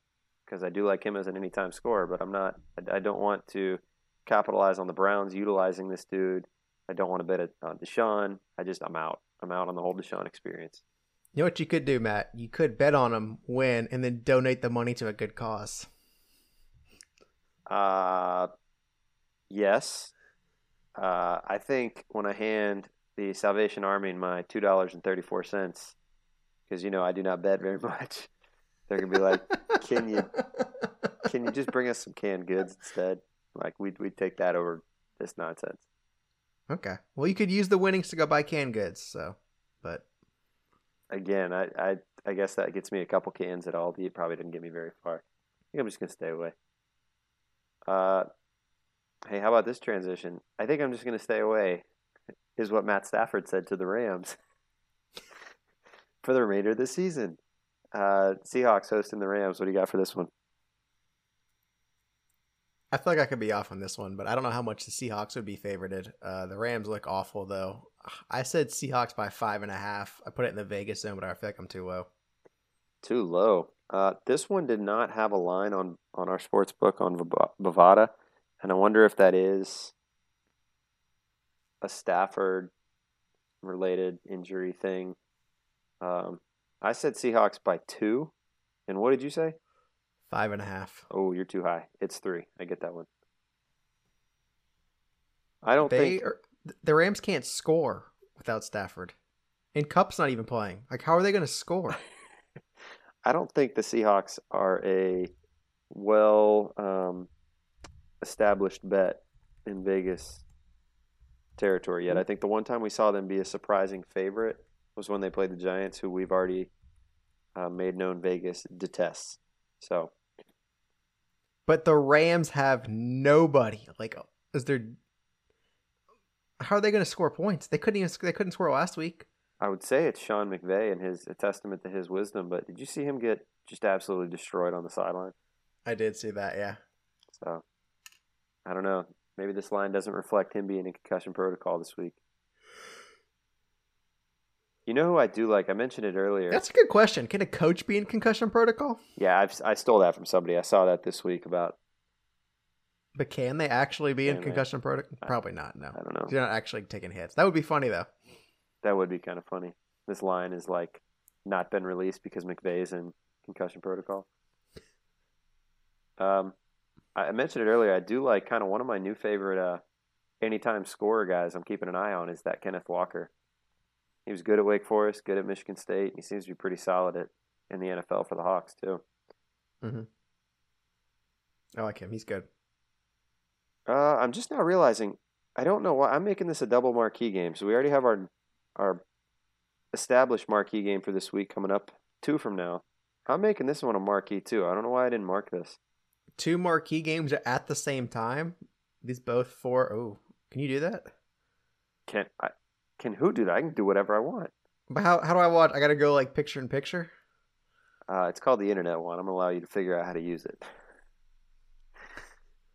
A: because I do like him as an anytime scorer, but I'm not. I, I don't want to capitalize on the Browns utilizing this dude. I don't want to bet on Deshaun. I just I'm out. I'm out on the whole Deshaun experience.
B: You know what you could do, Matt? You could bet on him, win, and then donate the money to a good cause.
A: Uh, yes. Uh, I think when I hand the Salvation Army my two dollars and thirty four cents, because you know I do not bet very much, they're gonna be like, "Can you can you just bring us some canned goods instead? Like we'd we'd take that over this nonsense."
B: Okay. Well, you could use the winnings to go buy canned goods. So, but
A: Again, I I, I guess that gets me a couple cans at Aldi. It probably didn't get me very far. I think I'm just gonna stay away. Uh, hey, how about this transition? I think I'm just gonna stay away. Is what Matt Stafford said to the Rams for the remainder of the season. Uh, Seahawks hosting the Rams. What do you got for this one?
B: I feel like I could be off on this one, but I don't know how much the Seahawks would be favorited. Uh, the Rams look awful, though. I said Seahawks by five and a half. I put it in the Vegas zone, but I feel like I'm too low.
A: Too low. Uh, this one did not have a line on on our sports book on Bov- Bovada, and I wonder if that is a Stafford related injury thing. Um, I said Seahawks by two, and what did you say?
B: Five and a half.
A: Oh, you're too high. It's three. I get that one. I don't
B: They
A: think
B: are, the Rams can't score without Stafford, and Kupp's not even playing. Like, how are they going to score?
A: I don't think the Seahawks are a well um, established bet in Vegas territory yet. I think the one time we saw them be a surprising favorite was when they played the Giants, who we've already uh, made known Vegas detests. So
B: But the Rams have nobody. Like, is there? How are they going to score points? They couldn't even. They couldn't score last week.
A: I would say it's Sean McVay and his a testament to his wisdom. But did you see him get just absolutely destroyed on the sideline?
B: I did see that. Yeah.
A: So I don't know. Maybe this line doesn't reflect him being in concussion protocol this week. You know who I do like? I mentioned it earlier.
B: That's a good question. Can a coach be in concussion protocol?
A: Yeah, I've, I stole that from somebody. I saw that this week about.
B: But can they actually be in concussion protocol? Probably not. No.
A: I don't know.
B: They're not actually taking hits. That would be funny though.
A: That would be kind of funny. This line is like not been released because McVay's in concussion protocol. Um, I I mentioned it earlier. I do like kind of one of my new favorite uh, anytime scorer guys. I'm keeping an eye on is that Kenneth Walker. He was good at Wake Forest, good at Michigan State. He seems to be pretty solid at in the NFL for the Hawks too.
B: Mm-hmm. I like him. He's good.
A: Uh, I'm just now realizing I don't know why I'm making this a double marquee game. So we already have our our established marquee game for this week coming up two from now. I'm making this one a marquee too. I don't know why I didn't mark this.
B: Two marquee games at the same time. These both four. Oh, can you do that?
A: Can I? Can who do that? I can do whatever I want.
B: But how how do I watch? I gotta go like picture in picture.
A: Uh, it's called the internet one. I'm gonna allow you to figure out how to use it.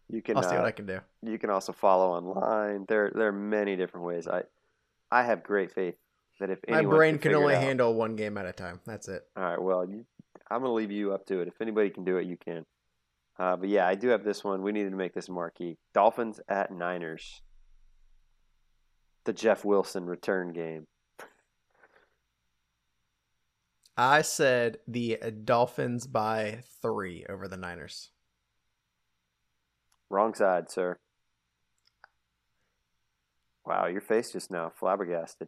A: You can.
B: I'll see
A: uh,
B: what I can do.
A: You can also follow online. There, there are many different ways. I, I have great faith that if
B: My brain
A: can,
B: can only
A: out-
B: handle one game at a time. That's it.
A: All right. Well, you, I'm gonna leave you up to it. If anybody can do it, you can. Uh, but yeah, I do have this one. We needed to make this marquee. Dolphins at Niners. The Jeff Wilson return game.
B: I said the Dolphins by three over the Niners.
A: Wrong side, sir. Wow, your face just now flabbergasted.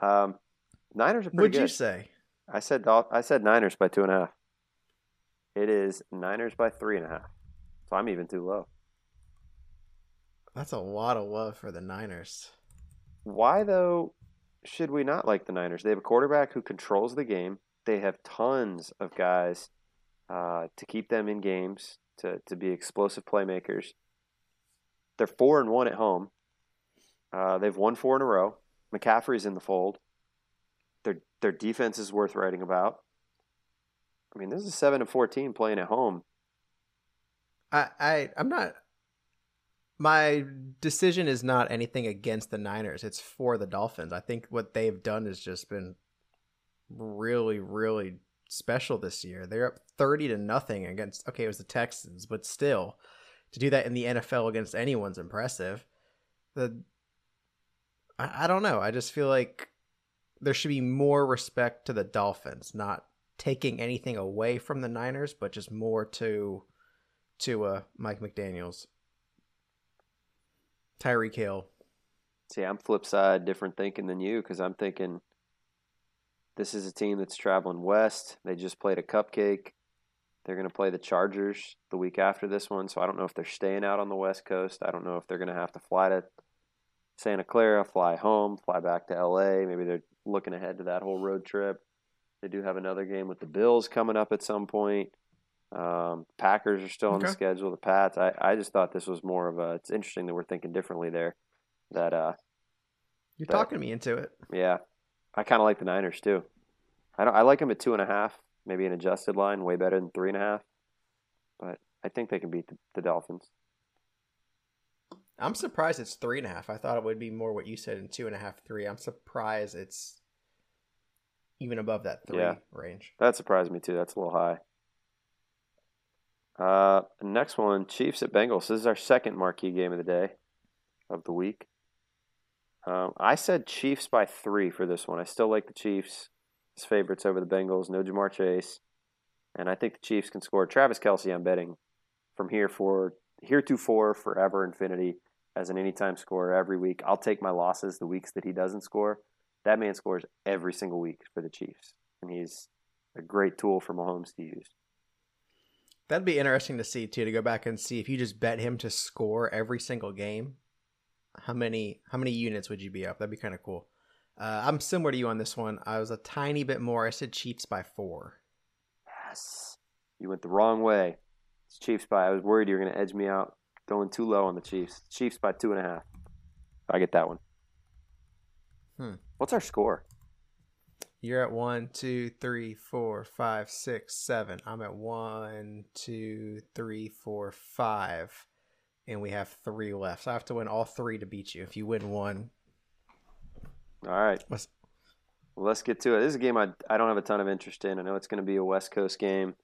A: Um, Niners are pretty
B: What'd
A: good.
B: you say?
A: I said I said Niners by two and a half. It is Niners by three and a half. So I'm even too low.
B: That's a lot of love for the Niners.
A: Why though should we not like the Niners? They have a quarterback who controls the game. They have tons of guys uh, to keep them in games to to be explosive playmakers. They're four and one at home. Uh, they've won four in a row. McCaffrey's in the fold. Their their defense is worth writing about. I mean, this is a seven and fourteen playing at home.
B: I, I I'm not my decision is not anything against the Niners. It's for the Dolphins. I think what they've done has just been really, really special this year. They're up thirty to nothing against okay, it was the Texans, but still to do that in the NFL against anyone's impressive. The I, I don't know. I just feel like there should be more respect to the Dolphins, not taking anything away from the Niners, but just more to to uh, Mike McDaniel's. Tyreek Hill.
A: See, I'm flip side, different thinking than you because I'm thinking this is a team that's traveling west. They just played a cupcake. They're going to play the Chargers the week after this one, so I don't know if they're staying out on the West Coast. I don't know if they're going to have to fly to Santa Clara, fly home, fly back to LA. Maybe they're looking ahead to that whole road trip. They do have another game with the Bills coming up at some point. Um, Packers are still on the schedule. The Pats. I, I just thought this was more of a. It's interesting that we're thinking differently there. That uh,
B: You're
A: That-
B: talking me into it.
A: yeah, I kind of like the Niners too. I don't. I like them at two and a half, maybe an adjusted line, way better than three and a half. But I think they can beat the, the Dolphins.
B: I'm surprised it's three and a half. I thought it would be more what you said in two and a half, three. I'm surprised it's even above that three
A: Yeah.
B: range.
A: That surprised me too. That's a little high. Uh, next one, Chiefs at Bengals. This is our second marquee game of the day, of the week. Um, I said Chiefs by three for this one. I still like the Chiefs as favorites over the Bengals. No Ja'Marr Chase, and I think the Chiefs can score. Travis Kelce, I'm betting from here for heretofore, forever, infinity as an anytime scorer every week. I'll take my losses the weeks that he doesn't score. That man scores every single week for the Chiefs, and he's a great tool for Mahomes to use.
B: That'd be interesting to see too. To go back and see if you just bet him to score every single game, how many how many units would you be up? That'd be kind of cool. Uh, I'm similar to you on this one. I was a tiny bit more. I said Chiefs by four.
A: Yes. You went the wrong way. It's Chiefs by. I was worried you were going to edge me out, going too low on the Chiefs. Chiefs by two and a half. I get that one.
B: Hmm.
A: What's our score?
B: You're at one, two, three, four, five, six, seven. I'm at one, two, three, four, five. And we have three left. So I have to win all three to beat you. If you win one,
A: All right. Well, let's get to it. This is a game I, I don't have a ton of interest in. I know it's going to be a West Coast game,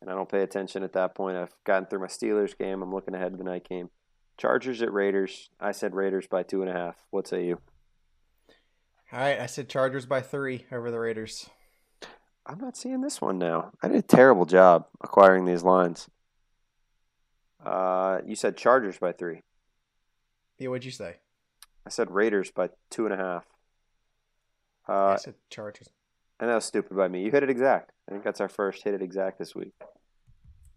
A: and I don't pay attention at that point. I've gotten through my Steelers game. I'm looking ahead to the night game. Chargers at Raiders. I said Raiders by two and a half. What say you?
B: All right. I said Chargers by three over the Raiders.
A: I'm not seeing this one now. I did a terrible job acquiring these lines. Uh, you said Chargers by three.
B: Yeah, what'd you say?
A: I said Raiders by two and a half. Uh,
B: I said Chargers.
A: and that was stupid by me. You hit it exact. I think that's our first hit it exact this week.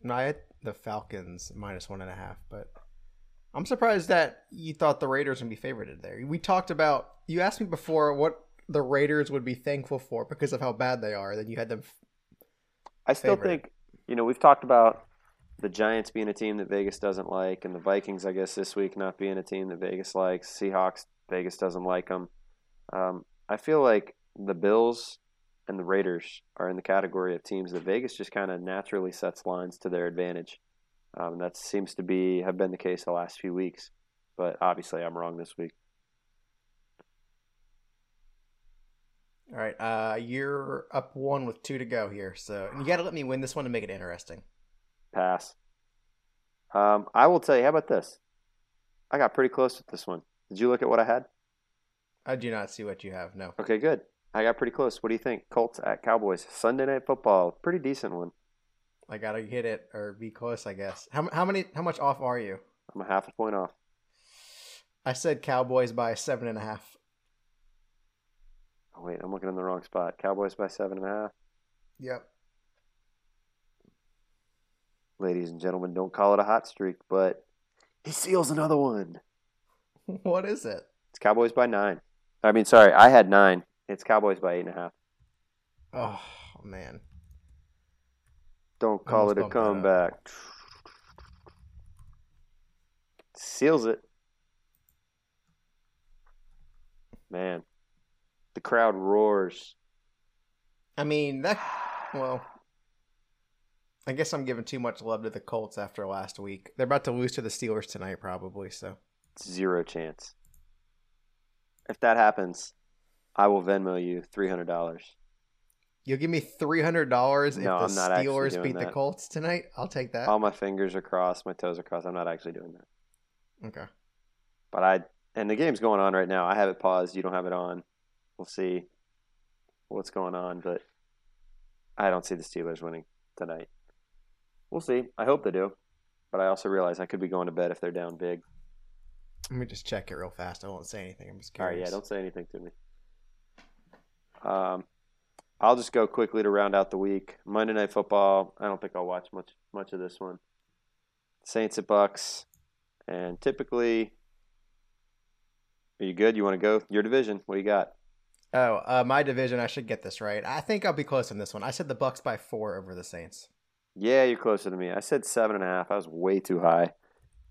B: No, I had the Falcons minus one and a half, but I'm surprised that you thought the Raiders would be favorited there. We talked about you asked me before what the Raiders would be thankful for because of how bad they are. Then you had them.
A: I still
B: Favorite.
A: think, you know, we've talked about the Giants being a team that Vegas doesn't like, and the Vikings, I guess, this week not being a team that Vegas likes. Seahawks, Vegas doesn't like them. Um, I feel like the Bills and the Raiders are in the category of teams that Vegas just kind of naturally sets lines to their advantage. Um, that seems to be have been the case the last few weeks, but obviously I'm wrong this week.
B: All right, uh, you're up one with two to go here, so you got to let me win this one to make it interesting.
A: Pass. Um, I will tell you. How about this? I got pretty close with this one. Did you look at what I had?
B: I do not see what you have. No,
A: Okay, good. I got pretty close. What do you think? Colts at Cowboys. Sunday night football. Pretty decent one.
B: I gotta hit it or be close, I guess. How how many? How much off are you?
A: I'm a half a point off.
B: I said Cowboys by seven and a half.
A: Oh, wait, I'm looking in the wrong spot. Cowboys by seven and a half.
B: Yep.
A: Ladies and gentlemen, don't call it a hot streak, but he seals another one.
B: What is it?
A: It's Cowboys by nine. I mean, sorry, I had nine. It's Cowboys by eight and a half.
B: Oh man.
A: Don't call
B: almost
A: it a
B: bumped that up.
A: comeback. Seals it. Man, the crowd roars.
B: I mean that. Well, I guess I'm giving too much love to the Colts after last week. They're about to lose to the Steelers tonight, probably. So
A: Zero chance. If that happens, I will Venmo you three hundred dollars.
B: You'll give me three hundred dollars if
A: No,
B: the Steelers beat the. Colts tonight. I'll take that.
A: All my fingers are crossed, my toes are crossed. I'm not actually doing that.
B: okay.
A: But I and the game's going on right now. I have it paused. You don't have it on. We'll see what's going on, but I don't see the Steelers winning tonight. We'll see. I hope they do, but I also realize I could be going to bed if they're down big.
B: Let me just check it real fast. I won't say anything. I'm just curious.
A: All right, yeah, don't say anything to me. Um, I'll just go quickly to round out the week. Monday Night Football. I don't think I'll watch much much of this one. Saints at Bucs, and typically, are you good? You want to go your division? What do you got?
B: Oh, uh, my division. I should get this right. I think I'll be close on this one. I said the Bucs by four over the Saints.
A: Yeah, you're closer to me. I said seven and a half. I was way too high.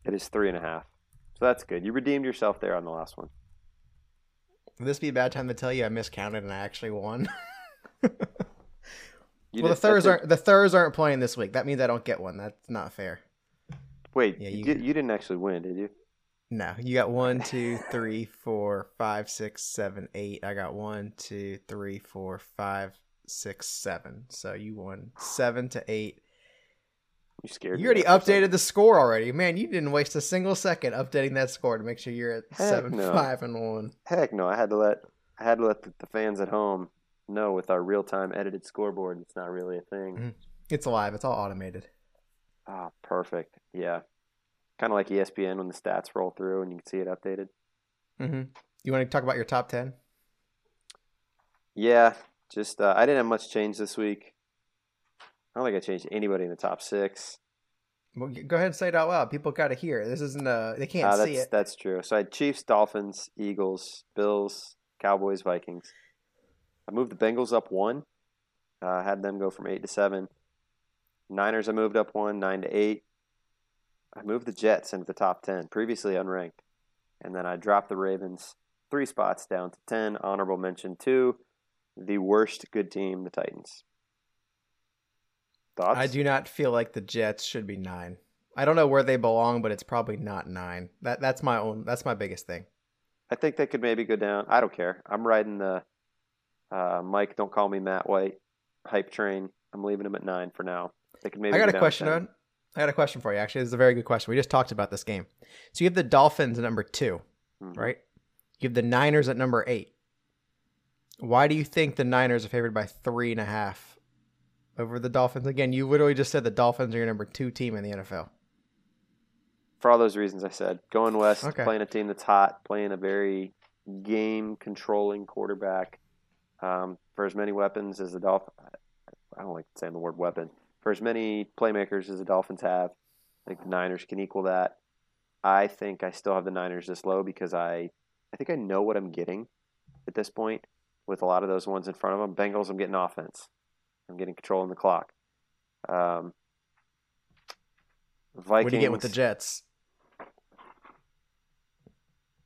A: It is three and a half. So that's good. You redeemed yourself there on the last one.
B: Would this be a bad time to tell you I miscounted and I actually won? Well, the Thurs aren't the Thurs aren't playing this week. That means I don't get one. That's not fair.
A: Wait,
B: Yeah,
A: you,
B: you-
A: you didn't actually win, did you?
B: No, you got one, two, three, four, five, six, seven, eight. I got one, two, three, four, five, six, seven. So you won seven to eight.
A: You scared
B: You already
A: there for a second.
B: updated the score already, man. You didn't waste a single second updating that score to make sure you're at
A: Heck
B: seven,
A: no.
B: five, and one.
A: Heck no! I had to let I had to let the, the fans at home know with our real time edited scoreboard. It's not really a thing.
B: Mhm. It's live. It's all automated.
A: Ah, perfect. Yeah, kind of like ESPN when the stats roll through and you can see it updated.
B: hmm You want to talk about your top ten?
A: Yeah, just uh, I didn't have much change this week. I don't think I changed anybody in the top six.
B: Well, go ahead and say it out loud. People got to hear. This isn't. Uh, they can't
A: Uh, that's
B: see it.
A: that's true. So I had Chiefs, Dolphins, Eagles, Bills, Cowboys, Vikings. I moved the Bengals up one. Uh, had them go from eight to seven. Niners I moved up one, nine to eight. I moved the Jets into the top ten, previously unranked, and then I dropped the Ravens three spots down to ten. Honorable mention to the worst good team, the Titans. Thoughts?
B: I do not feel like the Jets should be nine. I don't know where they belong, but it's probably not nine. That that's my own. That's my biggest thing.
A: I think they could maybe go down. I don't care. I'm riding the uh, Mike. Don't call me Matt White hype train. I'm leaving them at nine for now. They could maybe.
B: I got a question. On, I got a question for you. Actually, this is a very good question. We just talked about this game. So you have the Dolphins at number 2
A: Mhm.
B: right? You have the Niners at number eight. Why do you think the Niners are favored by three and a half over the Dolphins? Again, you literally just said the Dolphins are your number two team in the NFL.
A: For all those reasons I said, going west,
B: Okay.
A: playing a team that's hot, playing a very game controlling quarterback. Um, for as many weapons as the Dolphins, I don't like saying the word weapon. For as many playmakers as the Dolphins have, I think the Niners can equal that. I think I still have the Niners this low because I, I think I know what I'm getting at this point with a lot of those ones in front of them. Bengals, I'm getting offense. I'm getting control in the clock. Um, Vikings.
B: What do you get with the Jets?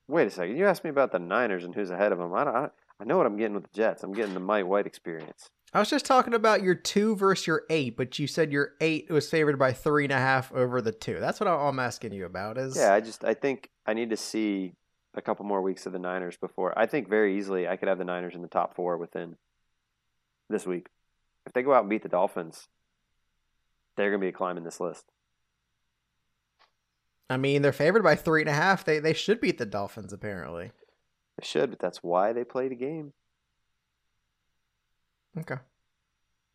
A: Wait a second. You asked me about the Niners and who's ahead of them. I, don't, I, I know what I'm getting with the Jets. I'm getting the Mike White experience.
B: I was just talking about your two versus your eight, but you said your eight was favored by three and a half over the two. That's what I'm asking you about. Is
A: yeah, I just I think I need to see a couple more weeks of the Niners before I think very easily I could have the Niners in the top four within this week. If they go out and beat the Dolphins, they're going to be climbing this list.
B: I mean, they're favored by three and a half. They they should beat the Dolphins apparently.
A: They should, but that's why they play the game.
B: Okay.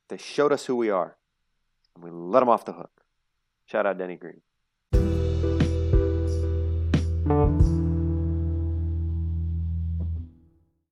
A: They showed us who we are, and we let them off the hook. Shout out Denny Green.